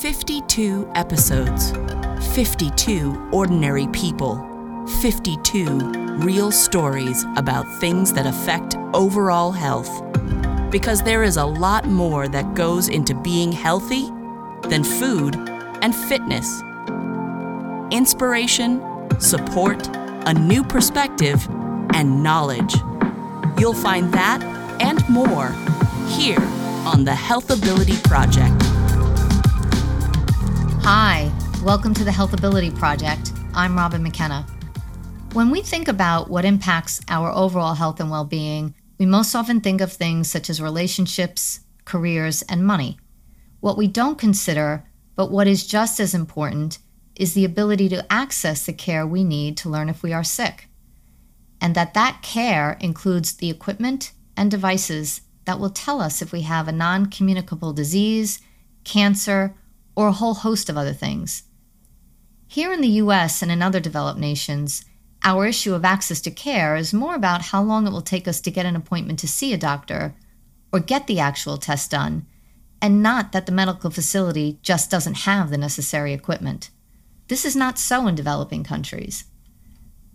52 episodes, 52 ordinary people, 52 real stories about things that affect overall health. Because there is a lot more that goes into being healthy than food and fitness. Inspiration, support, a new perspective, and knowledge. You'll find that and more here on the Health Ability Project. Hi, welcome to the Health Ability Project. I'm Robin McKenna. When we think about what impacts our overall health and well being, we most often think of things such as relationships, careers, and money. What we don't consider, but what is just as important, is the ability to access the care we need to learn if we are sick. And that that care includes the equipment and devices that will tell us if we have a non communicable disease, cancer, or a whole host of other things. Here in the US and in other developed nations, our issue of access to care is more about how long it will take us to get an appointment to see a doctor or get the actual test done, and not that the medical facility just doesn't have the necessary equipment. This is not so in developing countries.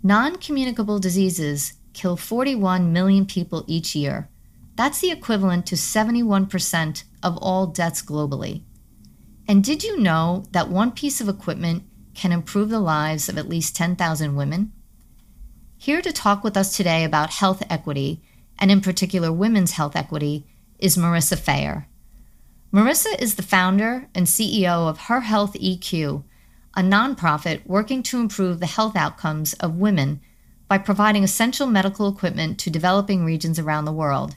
Non communicable diseases kill 41 million people each year. That's the equivalent to 71% of all deaths globally. And did you know that one piece of equipment can improve the lives of at least 10,000 women? Here to talk with us today about health equity, and in particular women's health equity, is Marissa Fayer. Marissa is the founder and CEO of Her Health EQ, a nonprofit working to improve the health outcomes of women by providing essential medical equipment to developing regions around the world.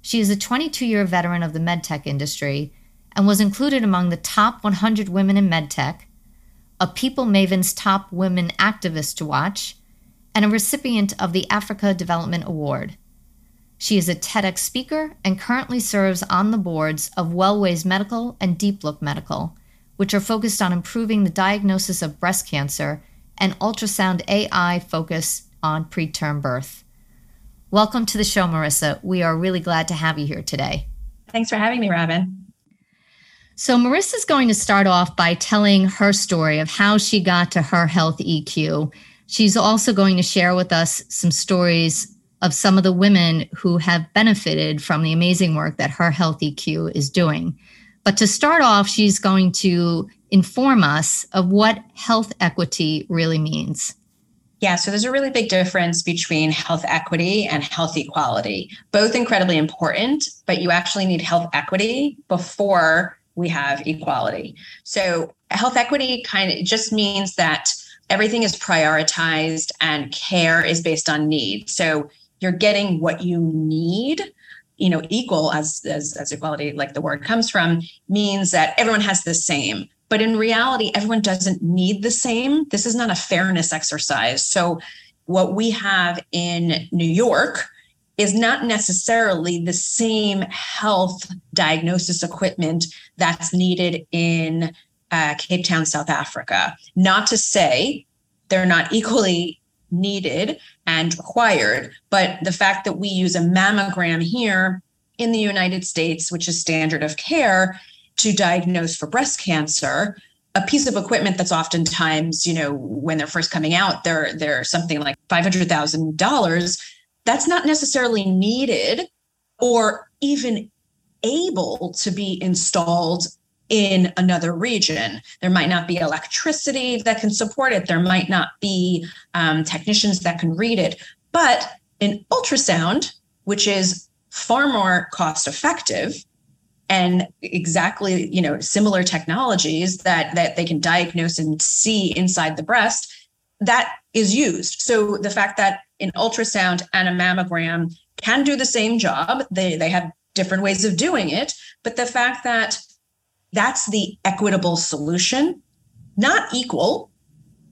She is a 22 year veteran of the medtech industry and was included among the top 100 women in medtech, a People Maven's top women activist to watch, and a recipient of the Africa Development Award. She is a TEDx speaker and currently serves on the boards of Wellways Medical and Deep Look Medical, which are focused on improving the diagnosis of breast cancer and ultrasound AI focus on preterm birth. Welcome to the show, Marissa. We are really glad to have you here today. Thanks for having me, Robin. So, Marissa's going to start off by telling her story of how she got to her health EQ. She's also going to share with us some stories of some of the women who have benefited from the amazing work that her health EQ is doing. But to start off, she's going to inform us of what health equity really means. Yeah, so there's a really big difference between health equity and health equality. Both incredibly important, but you actually need health equity before we have equality. So health equity kind of just means that everything is prioritized and care is based on need. So you're getting what you need you know equal as, as as equality like the word comes from means that everyone has the same but in reality everyone doesn't need the same this is not a fairness exercise so what we have in new york is not necessarily the same health diagnosis equipment that's needed in uh, Cape Town, South Africa. Not to say they're not equally needed and required, but the fact that we use a mammogram here in the United States, which is standard of care, to diagnose for breast cancer a piece of equipment that's oftentimes, you know, when they're first coming out, they're they're something like five hundred thousand dollars that's not necessarily needed or even able to be installed in another region. There might not be electricity that can support it. There might not be um, technicians that can read it. But in ultrasound, which is far more cost effective and exactly you know similar technologies that that they can diagnose and see inside the breast that is used so the fact that an ultrasound and a mammogram can do the same job. They, they have different ways of doing it. But the fact that that's the equitable solution, not equal,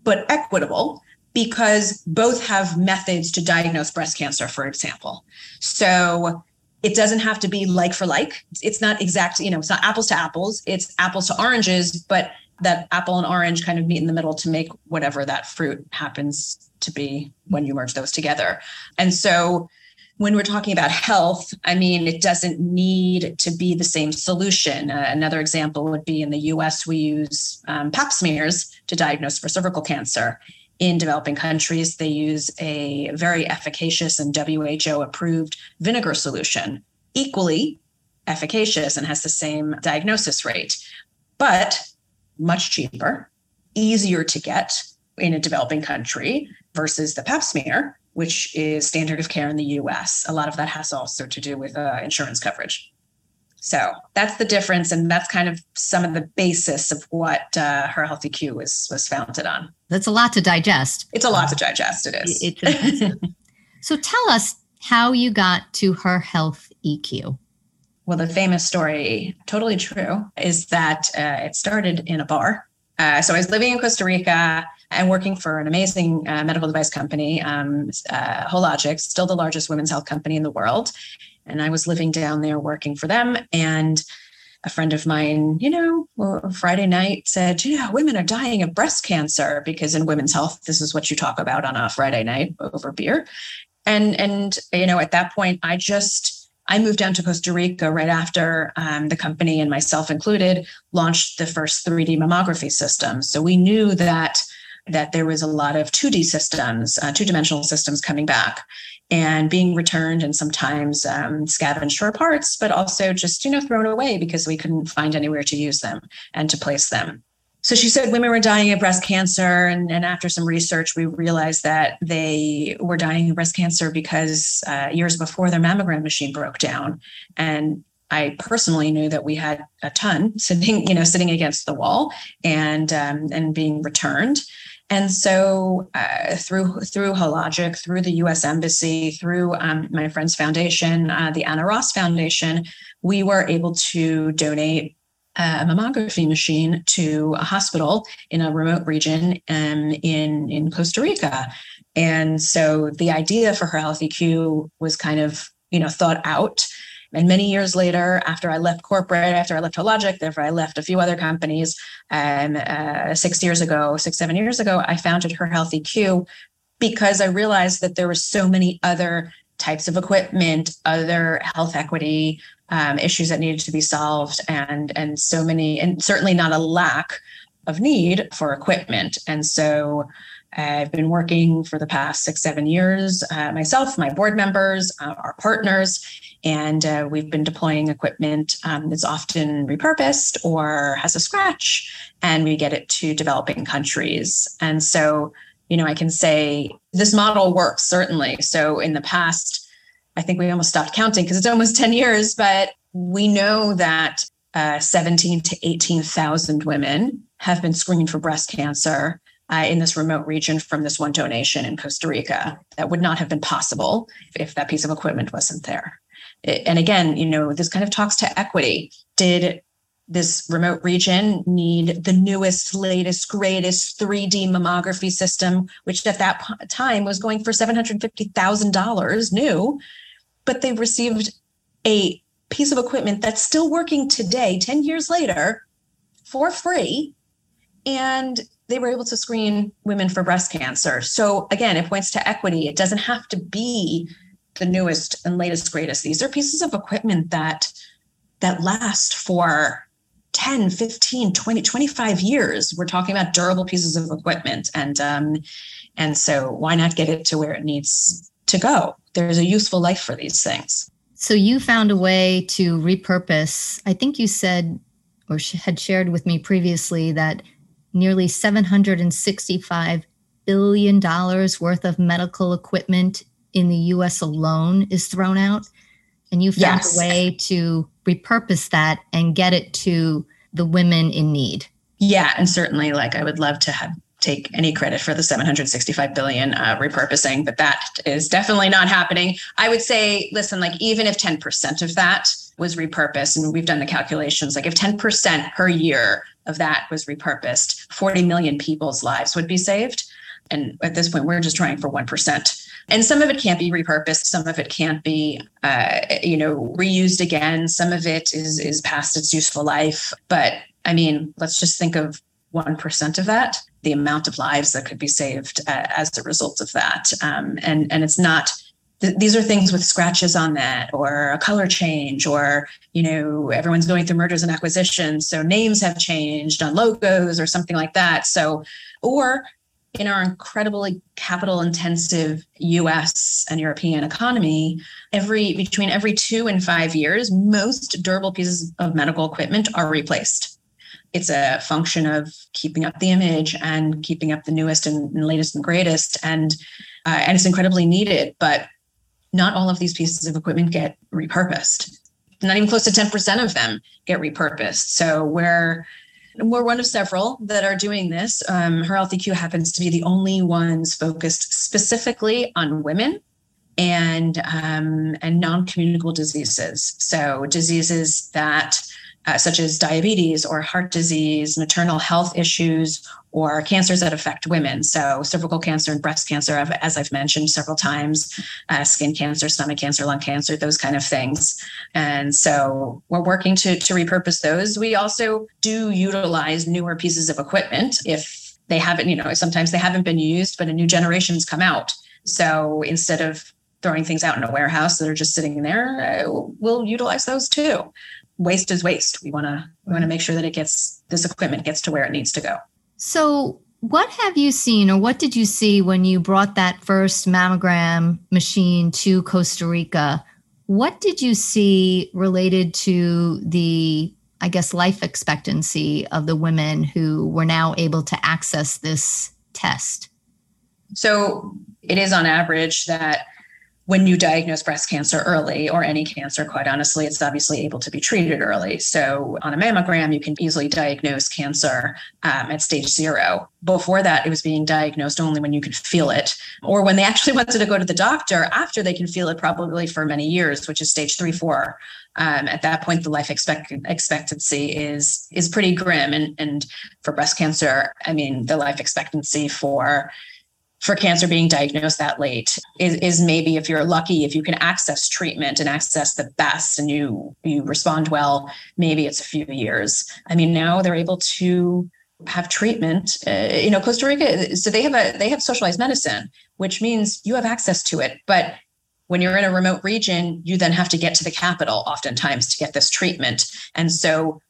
but equitable, because both have methods to diagnose breast cancer, for example. So it doesn't have to be like for like. It's not exact, you know, it's not apples to apples, it's apples to oranges, but that apple and orange kind of meet in the middle to make whatever that fruit happens to be when you merge those together. And so when we're talking about health, I mean, it doesn't need to be the same solution. Uh, another example would be in the US, we use um, pap smears to diagnose for cervical cancer. In developing countries, they use a very efficacious and WHO approved vinegar solution, equally efficacious and has the same diagnosis rate, but much cheaper, easier to get in a developing country versus the pap smear which is standard of care in the US. A lot of that has also to do with uh, insurance coverage. So that's the difference, and that's kind of some of the basis of what uh, her Health EQ was was founded on. That's a lot to digest. It's a lot to digest. It is. so tell us how you got to her Health EQ. Well, the famous story, totally true, is that uh, it started in a bar. Uh, so I was living in Costa Rica and working for an amazing uh, medical device company, um, uh, Hologic, still the largest women's health company in the world. And I was living down there working for them. And a friend of mine, you know, Friday night said, you know, women are dying of breast cancer because in women's health, this is what you talk about on a Friday night over beer. And and you know, at that point, I just I moved down to Costa Rica right after um, the company and myself included launched the first 3D mammography system. So we knew that that there was a lot of 2D systems, uh, two dimensional systems coming back and being returned and sometimes um, scavenged for parts, but also just, you know, thrown away because we couldn't find anywhere to use them and to place them. So she said women were dying of breast cancer. And, and after some research, we realized that they were dying of breast cancer because uh, years before their mammogram machine broke down. And I personally knew that we had a ton sitting, you know, sitting against the wall and um, and being returned. And so, uh, through through Hologic, through the U.S. Embassy, through um, my friend's foundation, uh, the Anna Ross Foundation, we were able to donate a mammography machine to a hospital in a remote region um, in in Costa Rica. And so, the idea for her Health EQ was kind of you know thought out and many years later, after I left corporate, after I left Hologic, after I left a few other companies, and uh, six years ago, six, seven years ago, I founded Her Health EQ because I realized that there were so many other types of equipment, other health equity um, issues that needed to be solved, and and so many, and certainly not a lack of need for equipment. And so I've been working for the past six, seven years uh, myself, my board members, uh, our partners, and uh, we've been deploying equipment um, that's often repurposed or has a scratch, and we get it to developing countries. And so, you know, I can say this model works certainly. So in the past, I think we almost stopped counting because it's almost 10 years, but we know that uh, 17 to 18,000 women have been screened for breast cancer uh, in this remote region from this one donation in Costa Rica. That would not have been possible if that piece of equipment wasn't there and again, you know, this kind of talks to equity. Did this remote region need the newest, latest, greatest 3D mammography system, which at that time was going for $750,000 new, but they received a piece of equipment that's still working today, 10 years later, for free. And they were able to screen women for breast cancer. So again, it points to equity. It doesn't have to be the newest and latest greatest. These are pieces of equipment that that last for 10 15 20 25 years. We're talking about durable pieces of equipment and um and so why not get it to where it needs to go? There's a useful life for these things. So you found a way to repurpose. I think you said or had shared with me previously that nearly 765 billion dollars worth of medical equipment in the US alone is thrown out. And you found yes. a way to repurpose that and get it to the women in need. Yeah. And certainly, like, I would love to have take any credit for the 765 billion uh, repurposing, but that is definitely not happening. I would say, listen, like even if 10% of that was repurposed, and we've done the calculations, like if 10% per year of that was repurposed, 40 million people's lives would be saved. And at this point, we're just trying for 1% and some of it can't be repurposed some of it can't be uh, you know reused again. Some of it is is past its useful life. But i mean let's just think of 1% of that the amount of lives that could be saved uh, as a result of that. Um, and and it's not th- these are things with scratches on that or a color change or you know everyone's going through mergers and acquisitions so names have changed on logos or something like that. So or in our incredibly capital intensive US and European economy, every between every 2 and 5 years most durable pieces of medical equipment are replaced. It's a function of keeping up the image and keeping up the newest and, latest and greatest and uh, and it's incredibly needed, but not all of these pieces of equipment get repurposed. Not even close to 10% of them get repurposed. So we're we're one of several that are doing this. Um, Her Health EQ happens to be the only ones focused specifically on women and um, and non-communicable diseases. So diseases that uh, such as diabetes or heart disease, maternal health issues, or cancers that affect women. So, cervical cancer and breast cancer, as I've mentioned several times, uh, skin cancer, stomach cancer, lung cancer, those kind of things. And so, we're working to, to repurpose those. We also do utilize newer pieces of equipment if they haven't, you know, sometimes they haven't been used, but a new generation's come out. So, instead of throwing things out in a warehouse that are just sitting there, uh, we'll utilize those too waste is waste. We want to we want to make sure that it gets this equipment gets to where it needs to go. So, what have you seen or what did you see when you brought that first mammogram machine to Costa Rica? What did you see related to the I guess life expectancy of the women who were now able to access this test? So, it is on average that when you diagnose breast cancer early or any cancer, quite honestly, it's obviously able to be treated early. So on a mammogram, you can easily diagnose cancer um, at stage zero. Before that, it was being diagnosed only when you could feel it, or when they actually wanted to go to the doctor after they can feel it, probably for many years, which is stage three, four. Um, at that point, the life expect- expectancy is is pretty grim, and and for breast cancer, I mean, the life expectancy for for cancer being diagnosed that late is, is maybe if you're lucky if you can access treatment and access the best and you you respond well maybe it's a few years. I mean now they're able to have treatment uh, you know costa rica so they have a they have socialized medicine which means you have access to it. But when you're in a remote region you then have to get to the capital oftentimes to get this treatment. And so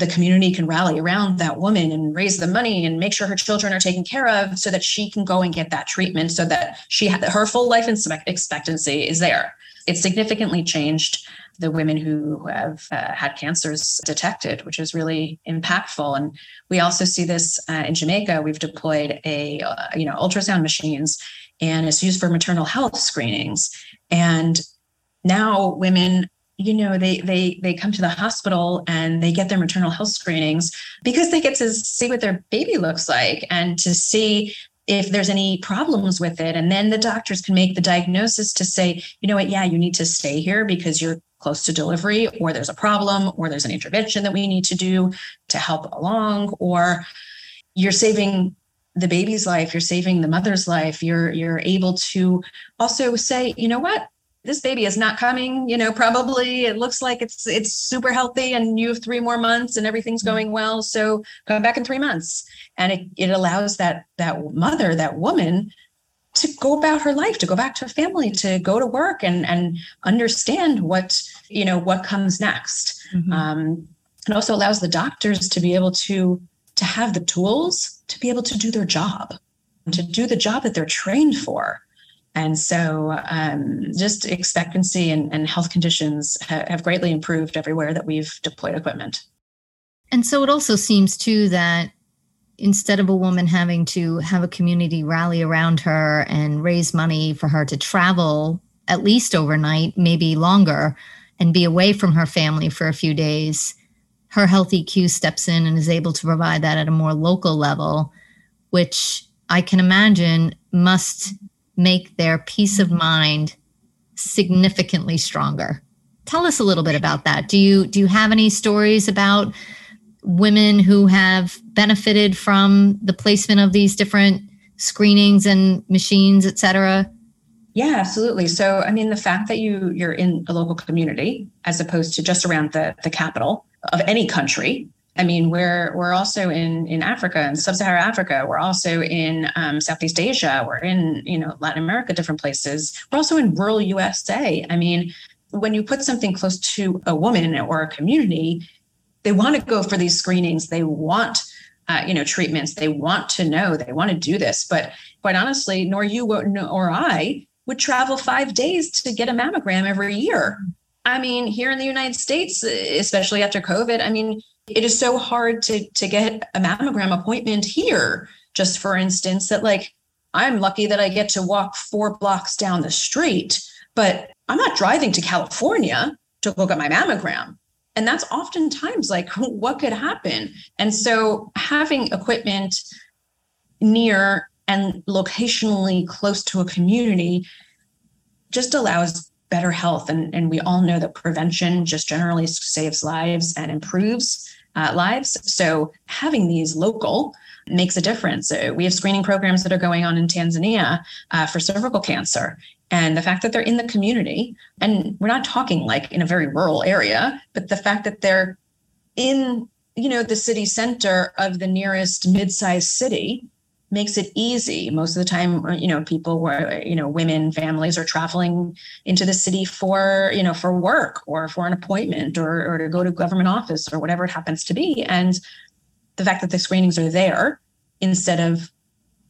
the community can rally around that woman and raise the money and make sure her children are taken care of so that she can go and get that treatment so that she her full life expectancy is there. It's significantly changed the women who have uh, had cancers detected which is really impactful. And we also see this uh, in jamaica. We've deployed a uh, you know ultrasound machines and it's used for maternal health screenings. And now women you know they they they come to the hospital and they get their maternal health screenings because they get to see what their baby looks like and to see if there's any problems with it. And then the doctors can make the diagnosis to say you know what yeah you need to stay here because you're close to delivery or there's a problem or there's an intervention that we need to do to help along or you're saving the baby's life you're saving the mother's life you're you're able to also say you know what this baby is not coming you know probably it looks like it's it's super healthy and you have three more months and everything's mm-hmm. going well so come back in three months and it, it allows that that mother that woman to go about her life to go back to her family to go to work and and understand what you know what comes next mm-hmm. um, it also allows the doctors to be able to to have the tools to be able to do their job to do the job that they're trained for and so, um, just expectancy and, and health conditions ha- have greatly improved everywhere that we've deployed equipment. And so, it also seems too that instead of a woman having to have a community rally around her and raise money for her to travel at least overnight, maybe longer, and be away from her family for a few days, her health EQ steps in and is able to provide that at a more local level, which I can imagine must make their peace of mind significantly stronger. Tell us a little bit about that. Do you do you have any stories about women who have benefited from the placement of these different screenings and machines, et cetera? Yeah, absolutely. So, I mean, the fact that you you're in a local community as opposed to just around the the capital of any country I mean, we're we're also in in Africa and sub-Saharan Africa. We're also in um, Southeast Asia. We're in you know Latin America, different places. We're also in rural USA. I mean, when you put something close to a woman or a community, they want to go for these screenings. They want uh, you know treatments. They want to know. They want to do this. But quite honestly, nor you nor I would travel five days to get a mammogram every year. I mean, here in the United States, especially after COVID, I mean, it is so hard to to get a mammogram appointment here. Just for instance, that like I'm lucky that I get to walk four blocks down the street, but I'm not driving to California to go get my mammogram. And that's oftentimes like what could happen. And so having equipment near and locationally close to a community just allows better health. And, and we all know that prevention just generally saves lives and improves uh, lives. So having these local makes a difference. We have screening programs that are going on in Tanzania uh, for cervical cancer. And the fact that they're in the community, and we're not talking like in a very rural area, but the fact that they're in, you know, the city center of the nearest mid-sized city makes it easy. Most of the time, uh, you know, people were, you know, women, families are traveling into the city for, you know, for work or for an appointment or, or to go to government office or whatever it happens to be. And the fact that the screenings are there instead of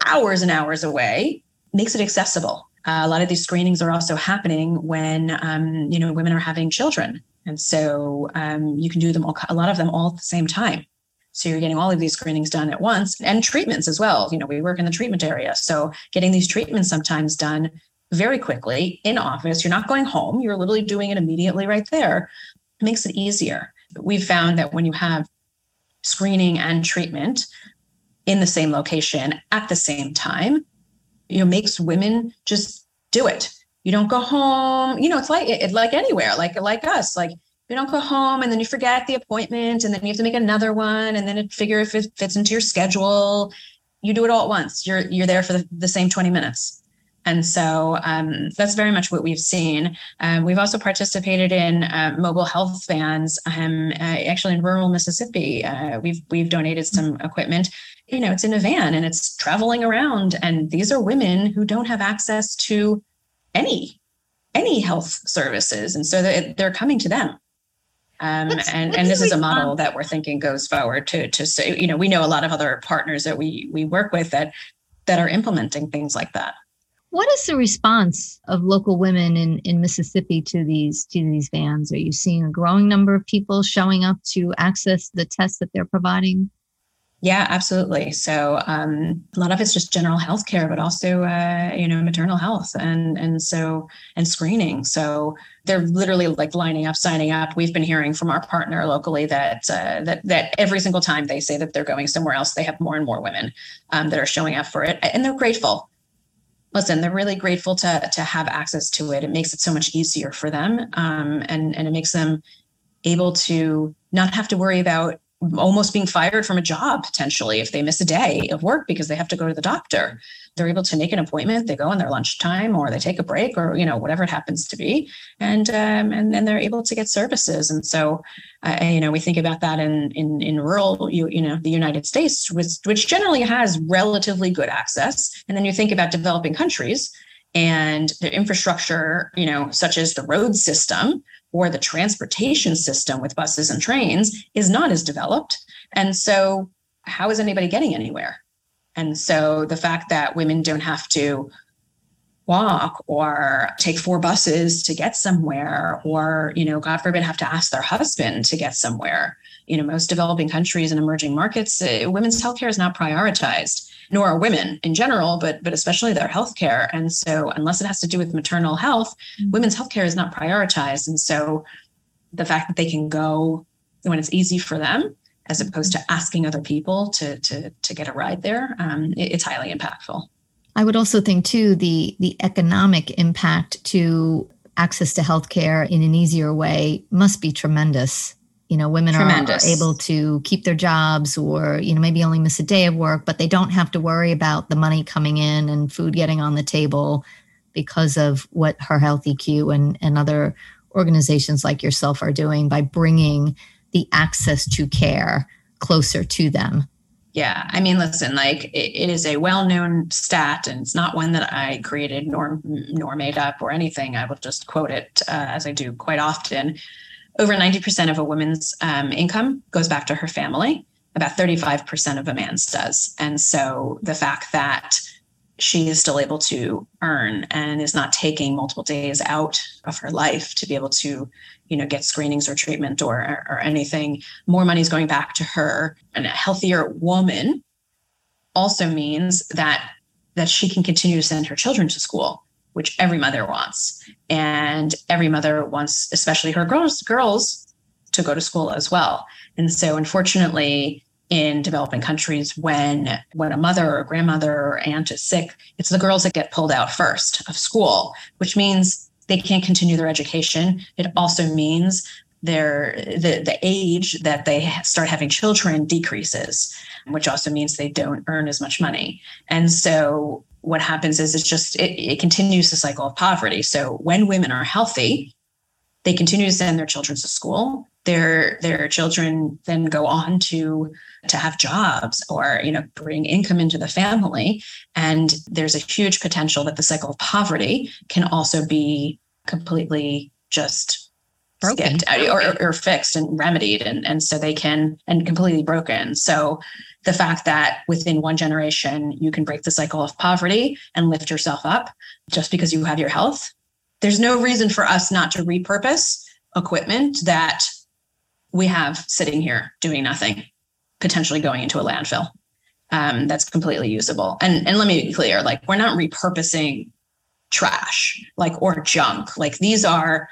hours and hours away makes it accessible. Uh, a lot of these screenings are also happening when, um, you know, women are having children. And so um, you can do them all, a lot of them all at the same time. So you're getting all of these screenings done at once and treatments as well. You know, we work in the treatment area. So getting these treatments sometimes done very quickly in office. You're not going home, you're literally doing it immediately right there. It makes it easier. We've found that when you have screening and treatment in the same location at the same time, you know, makes women just do it. You don't go home, you know, it's like it, like anywhere, like like us, like you don't go home and then you forget the appointment and then you have to make another one and then it figure if it fits into your schedule you do it all at once you're you're there for the, the same 20 minutes and so um, that's very much what we've seen. Um, we've also participated in uh, mobile health vans. Um, uh, actually, in rural Mississippi, uh, we've we've donated some equipment. You know, it's in a van and it's traveling around. And these are women who don't have access to any any health services, and so they're coming to them. Um, and and this is a model that we're thinking goes forward to to say you know we know a lot of other partners that we we work with that that are implementing things like that. What is the response of local women in, in Mississippi to these to these vans? Are you seeing a growing number of people showing up to access the tests that they're providing? Yeah, absolutely. So um, a lot of it's just general health care, but also uh, you know maternal health and and so and screening. So they're literally like lining up, signing up. We've been hearing from our partner locally that uh, that that every single time they say that they're going somewhere else, they have more and more women um, that are showing up for it, and they're grateful. Listen, they're really grateful to to have access to it. It makes it so much easier for them, um, and and it makes them able to not have to worry about almost being fired from a job potentially if they miss a day of work because they have to go to the doctor. They're able to make an appointment they go in their lunchtime or they take a break or you know whatever it happens to be and um, and then they're able to get services. And so uh, you know we think about that in in in rural you you know the united states which which generally has relatively good access. And then you think about developing countries and the infrastructure you know such as the road system or the transportation system with buses and trains is not as developed. And so, how is anybody getting anywhere? And so, the fact that women don't have to walk or take four buses to get somewhere or you know god forbid have to ask their husband to get somewhere you know most developing countries and emerging markets uh, women's healthcare is not prioritized nor are women in general but but especially their healthcare and so unless it has to do with maternal health mm-hmm. women's healthcare is not prioritized and so the fact that they can go when it's easy for them as opposed to asking other people to to to get a ride there um, it, it's highly impactful I would also think too the the economic impact to access to healthcare in an easier way must be tremendous. You know, women are, are, able to keep their jobs or, you know, maybe only miss a day of work, but they don't have to worry about the money coming in and food getting on the table because of what her Health EQ and, and other organizations like yourself are doing by bringing the access to care closer to them. Yeah. I mean, listen, like it, it is a well known stat, and it's not one that I created nor, nor made up or anything. I will just quote it uh, as I do quite often. Over 90% of a woman's um, income goes back to her family, about 35% of a man's does. And so the fact that she is still able to earn and is not taking multiple days out of her life to be able to you know get screenings or treatment or or anything more money is going back to her. And a healthier woman also means that that she can continue to send her children to school which every mother wants. And every mother wants especially her girls girls to go to school as well. And so unfortunately in developing countries when when a mother or a grandmother or aunt is sick it's the girls that get pulled out first of school which means they can't continue their education. It also means their the, the age that they start having children decreases which also means they don't earn as much money. And so what happens is it's just it, it continues the cycle of poverty. So when women are healthy they continue to send their children to school. Their their children then go on to to have jobs or you know bring income into the family. And there's a huge potential that the cycle of poverty can also be completely just broken. skipped or, or fixed and remedied. And, and so they can and completely broken. So the fact that within one generation you can break the cycle of poverty and lift yourself up just because you have your health there's no reason for us not to repurpose equipment that we have sitting here doing nothing, potentially going into a landfill um, that's completely usable. And and let me be clear, like we're not repurposing trash, like or junk. Like these are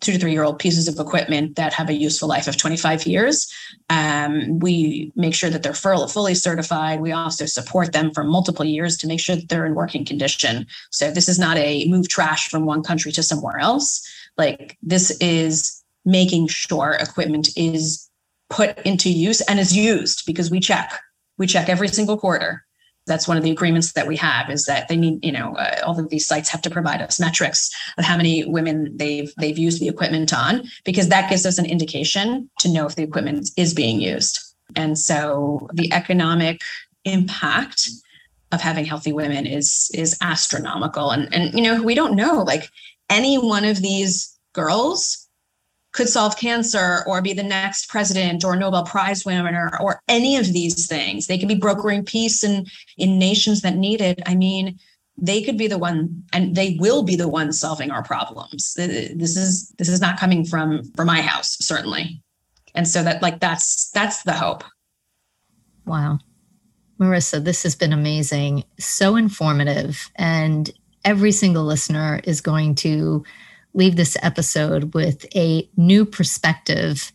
two to three year old pieces of equipment that have a useful life of 25 years. Um, we make sure that they're fully certified. We also support them for multiple years to make sure that they're in working condition. So this is not a move trash from one country to somewhere else. Like this is making sure equipment is put into use and is used because we check we check every single quarter that's one of the agreements that we have is that they need you know uh, all of these sites have to provide us metrics of how many women they've they've used the equipment on because that gives us an indication to know if the equipment is being used. And so the economic impact of having healthy women is is astronomical. And and you know we don't know like any one of these girls could solve cancer or be the next president or Nobel Prize winner or any of these things. They could be brokering peace in, in nations that need it. I mean, they could be the one and they will be the ones solving our problems. Uh, this is this is not coming from from my house, certainly. And so that like that's that's the hope. Wow. Marissa, this has been amazing, so informative, and every single listener is going to leave this episode with a new perspective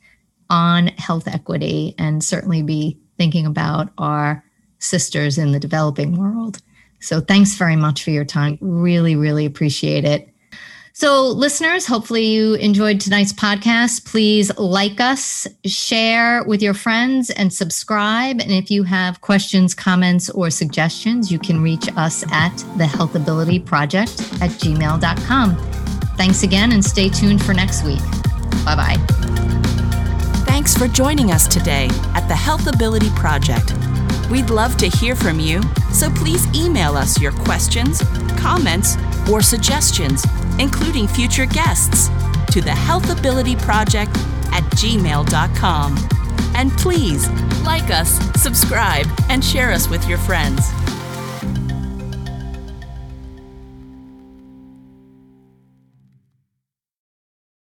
on health equity and certainly be thinking about our sisters in the developing world. So, thanks very much for your time. Really, really appreciate it. So, listeners, hopefully you enjoyed tonight's podcast. Please like us, share with your friends, and subscribe. And if you have questions, comments, or suggestions, you can reach us at the Health Ability Project at gmail.com. Thanks again and stay tuned for next week. Bye bye. Thanks for joining us today at the Health Ability Project. We'd love to hear from you, so please email us your questions, comments, or suggestions, including future guests, to the Health Ability Project at gmail.com. And please like us, subscribe, and share us with your friends.